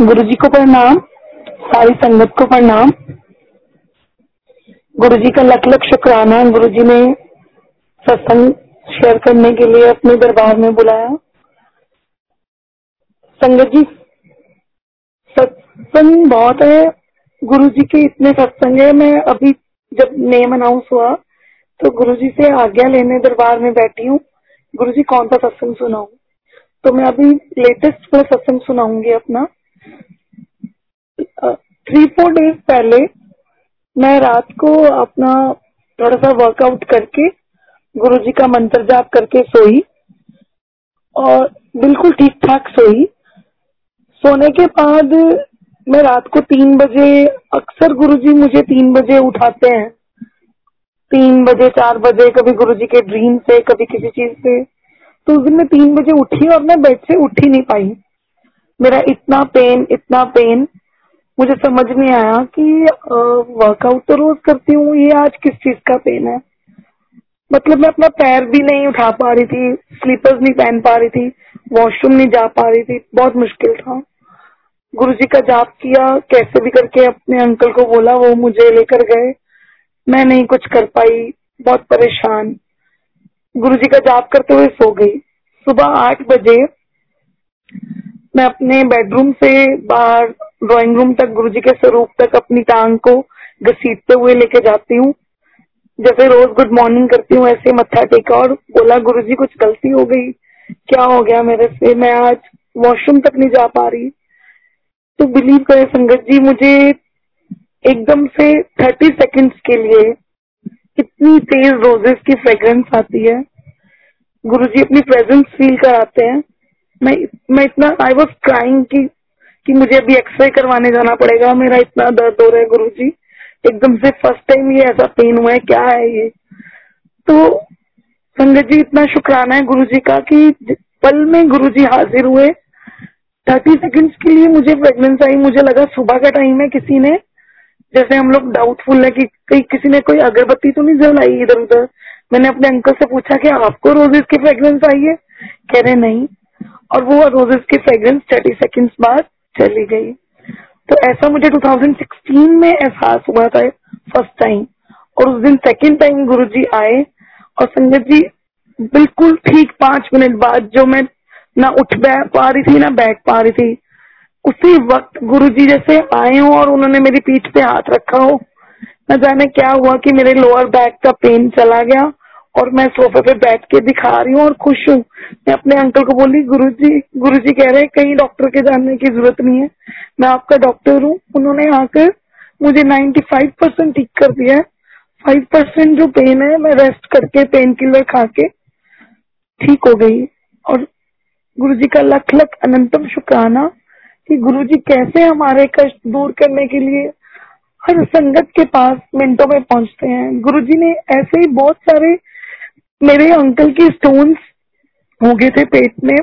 गुरु जी को प्रणाम सारी संगत को प्रणाम। गुरु जी का लख लख शुक्राना गुरु जी ने सत्संग शेयर करने के लिए अपने दरबार में बुलाया। संगत जी, सत्संग बहुत है गुरु जी के इतने सत्संग है, मैं अभी जब नेम अनाउंस हुआ तो गुरु जी से आज्ञा लेने दरबार में बैठी हूँ। गुरु जी कौन सा सत्संग सुनाऊ? तो मैं अभी लेटेस्ट पूरा सत्संग सुनाऊँगी अपना। थ्री फोर डेज़ पहले मैं रात को अपना थोड़ा सा वर्कआउट करके गुरु जी का मंत्र जाप करके सोई और बिल्कुल ठीक ठाक सोई। सोने के बाद मैं रात को तीन बजे, अक्सर गुरुजी मुझे तीन बजे उठाते हैं। तीन बजे, चार बजे, कभी गुरुजी के ड्रीम से कभी किसी चीज़ से तो उस दिन मैं तीन बजे उठी और मैं बेड से उठ ही नहीं पाई। मेरा इतना पेन इतना पेन मुझे समझ नहीं आया कि वर्कआउट तो रोज करती हूँ, ये आज किस चीज़ का पेन है? मतलब मैं अपना पैर भी नहीं उठा पा रही थी स्लीपर्स नहीं पहन पा रही थी वॉशरूम नहीं जा पा रही थी, बहुत मुश्किल था। गुरु जी का जाप किया, कैसे भी करके अपने अंकल को बोला, वो मुझे लेकर गए। मैं नहीं कुछ कर पाई, बहुत परेशान। गुरु जी का जाप करते हुए सो गई। सुबह आठ बजे मैं अपने बेडरूम से बाहर ड्राइंग रूम तक गुरु जी के स्वरूप तक अपनी टांग को घसीटते हुए लेके जाती हूँ। जैसे रोज गुड मॉर्निंग करती हूँ, ऐसे मत्था टेका और बोला गुरु जी कुछ गलती हो गई? क्या हो गया मेरे से? मैं आज वॉशरूम तक नहीं जा पा रही। तो बिलीव करें संगत जी, मुझे एकदम से थर्टी सेकेंड्स के लिए इतनी तेज रोजेस की फ्रेग्रेंस आती है। गुरु जी अपनी प्रेजेंस फील कराते हैं। मैं मैं इतना आई वॉज़ क्राइंग की, कि मुझे अभी एक्सरे करवाने जाना पड़ेगा। मेरा इतना दर्द हो रहा है गुरु जी एकदम से फ़र्स्ट टाइम ये ऐसा पेन हुआ है। क्या है ये? तो संगत जी, इतना शुक्राना है गुरु जी का कि पल में गुरु जी हाजिर हुए। थर्टी सेकेंड्स के लिए मुझे प्रेगनेंस आई। मुझे लगा सुबह का टाइम है किसी ने। जैसे हम लोग डाउटफुल है कि कहीं किसी ने कोई अगरबत्ती तो नहीं जलाई इधर उधर मैंने अपने अंकल से पूछा कि आपको रोजेस की फ्रेग्रेंस आई है? कह रहे, नहीं। और वो रोजेस की फ्रेग्रेंस थर्टी सेकेंड्स बाद चली गई। तो ऐसा मुझे 2016 में एहसास हुआ था फ़र्स्ट टाइम और उस दिन सेकेंड टाइम गुरु जी आए और संगत जी बिल्कुल ठीक पाँच मिनट बाद जो मैं ना उठ पा रही थी, ना बैठ पा रही थी, उसी वक्त गुरु जी जैसे आए हो और उन्होंने मेरी पीठ पे हाथ रखा हो। न जाने क्या हुआ कि मेरे लोअर बैक का पेन चला गया। और मैं सोफे पे बैठ के दिखा रही हूँ और खुश हूँ। मैं अपने अंकल को बोली गुरुजी गुरुजी कह रहे हैं, कहीं डॉक्टर के जानने की ज़रूरत नहीं है। मैं आपका डॉक्टर हूँ। उन्होंने आकर मुझे 95 परसेंट ठीक कर दिया है। फाइव परसेंट जो पेन है, मैं रेस्ट करके पेन किलर खा के ठीक हो गई। और गुरु जी का लख लख अनंतम शुक्राना कि गुरु जी कैसे हमारे कष्ट दूर करने के लिए हर संगत के पास मिनटों में पहुँचते हैं। गुरु जी ने ऐसे ही बहुत सारे मेरे अंकल के स्टोन्स हो गए थे पेट में।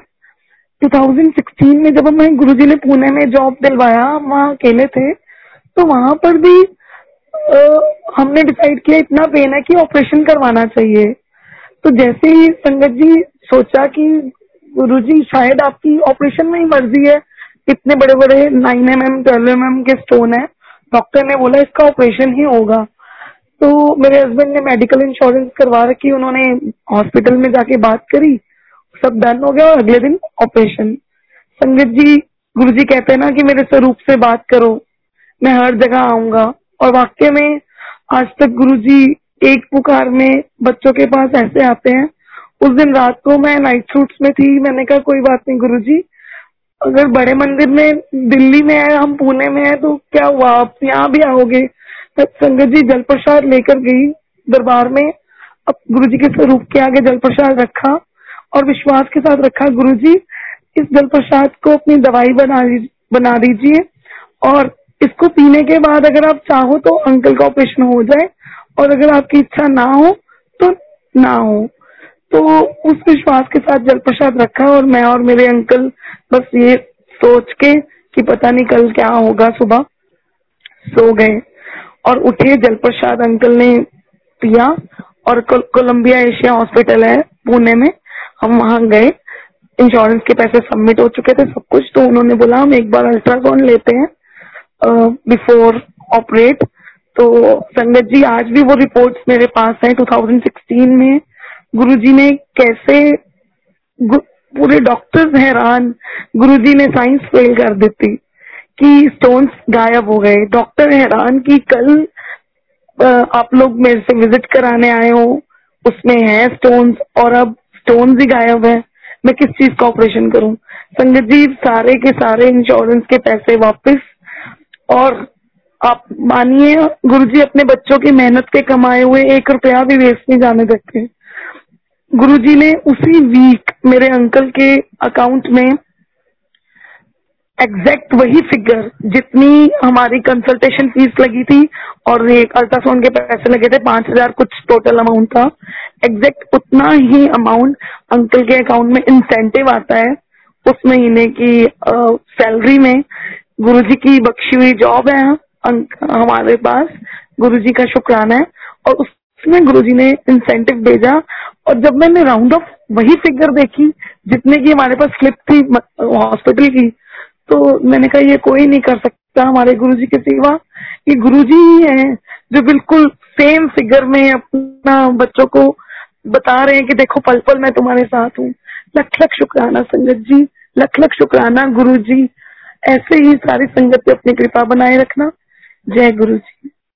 2016 में जब हमें गुरु जी ने पुणे में जॉब दिलवाया वहाँ अकेले थे तो वहाँ पर भी आ, हमने डिसाइड किया इतना पेन है कि ऑपरेशन करवाना चाहिए। तो जैसे ही संगत जी सोचा कि गुरु जी शायद आपकी ऑपरेशन में ही मर्ज़ी है इतने बड़े बड़े nine M M twelve M M के स्टोन है डॉक्टर ने बोला इसका ऑपरेशन ही होगा। तो मेरे हस्बैंड ने मेडिकल इंश्योरेंस करवा रखी, उन्होंने हॉस्पिटल में जाके बात करी, सब डन हो गया और अगले दिन ऑपरेशन संगत जी, गुरु जी कहते हैं ना कि मेरे स्वरूप से बात करो, मैं हर जगह आऊँगा। और वाक्य में आज तक गुरु जी एक पुकार में बच्चों के पास ऐसे आते हैं। उस दिन रात को मैं नाइट सूट्स में थी, मैंने कहा, कोई बात नहीं गुरु जी, अगर बड़े मंदिर में, दिल्ली में है, हम पुणे में है तो क्या हुआ? आप यहाँ भी आओगे? संगत जी जल प्रसाद लेकर गई दरबार में, अब गुरु जी के स्वरूप के आगे जल प्रसाद रखा और विश्वास के साथ रखा गुरु जी इस जल प्रसाद को अपनी दवाई बना बना दीजिए और इसको पीने के बाद अगर आप चाहो तो अंकल का ऑपरेशन हो जाए और अगर आपकी इच्छा ना हो तो ना हो। तो उस विश्वास के साथ जल प्रसाद रखा और मैं और मेरे अंकल बस ये सोच के कि पता नहीं कल क्या होगा, सुबह सो गए। और उठे जल प्रसाद अंकल ने पिया और कोलंबिया एशिया हॉस्पिटल है, पुणे में। हम वहाँ गए। इंश्योरेंस के पैसे सबमिट हो चुके थे, सब कुछ। तो उन्होंने बोला, हम एक बार अल्ट्रासाउंड लेते हैं बिफोर ऑपरेट तो संगत जी, आज भी वो रिपोर्ट्स मेरे पास हैं 2016 में। गुरुजी ने कैसे पूरे डॉक्टर्स हैरान। गुरुजी ने साइंस फेल कर देती कि स्टोन्स गायब हो गए। डॉक्टर हैरान कि कल आप लोग मेरे से विज़िट कराने आए हो। उसमें है स्टोन्स और अब स्टोन्स ही गायब है। मैं किस चीज़ का ऑपरेशन करूँ? संगत जी, सारे के सारे इंश्योरेंस के पैसे वापस। और आप मानिए गुरु जी अपने बच्चों की मेहनत के कमाए हुए एक रुपया भी वेस्ट नहीं जाने देते। गुरु जी ने उसी वीक मेरे अंकल के अकाउंट में एग्जैक्ट वही फिगर जितनी हमारी कंसल्टेशन फ़ीस लगी थी और एक अल्ट्रासाउंड के पैसे लगे थे, पाँच हज़ार कुछ टोटल अमाउंट था। एग्जैक्ट उतना ही अमाउंट अंकल के अकाउंट में इंसेंटिव आता है उस महीने की सैलरी में। गुरुजी की बख्शी हुई जॉब है हमारे पास। गुरुजी का शुक्राना है और उसमें गुरुजी ने इंसेंटिव भेजा और जब मैंने राउंड ऑफ़ वही फिगर देखी जितने की हमारे पास स्लिप थी हॉस्पिटल की तो मैंने कहा, ये कोई नहीं कर सकता हमारे गुरु जी के सिवा। ये गुरु जी ही है जो बिल्कुल सेम फिगर में अपना बच्चों को बता रहे हैं कि देखो पल पल मैं तुम्हारे साथ हूँ। लख लख शुक्राना संगत जी, लख लख शुक्राना गुरु जी ऐसे ही सारी संगत पे अपनी कृपा बनाए रखना। जय गुरु जी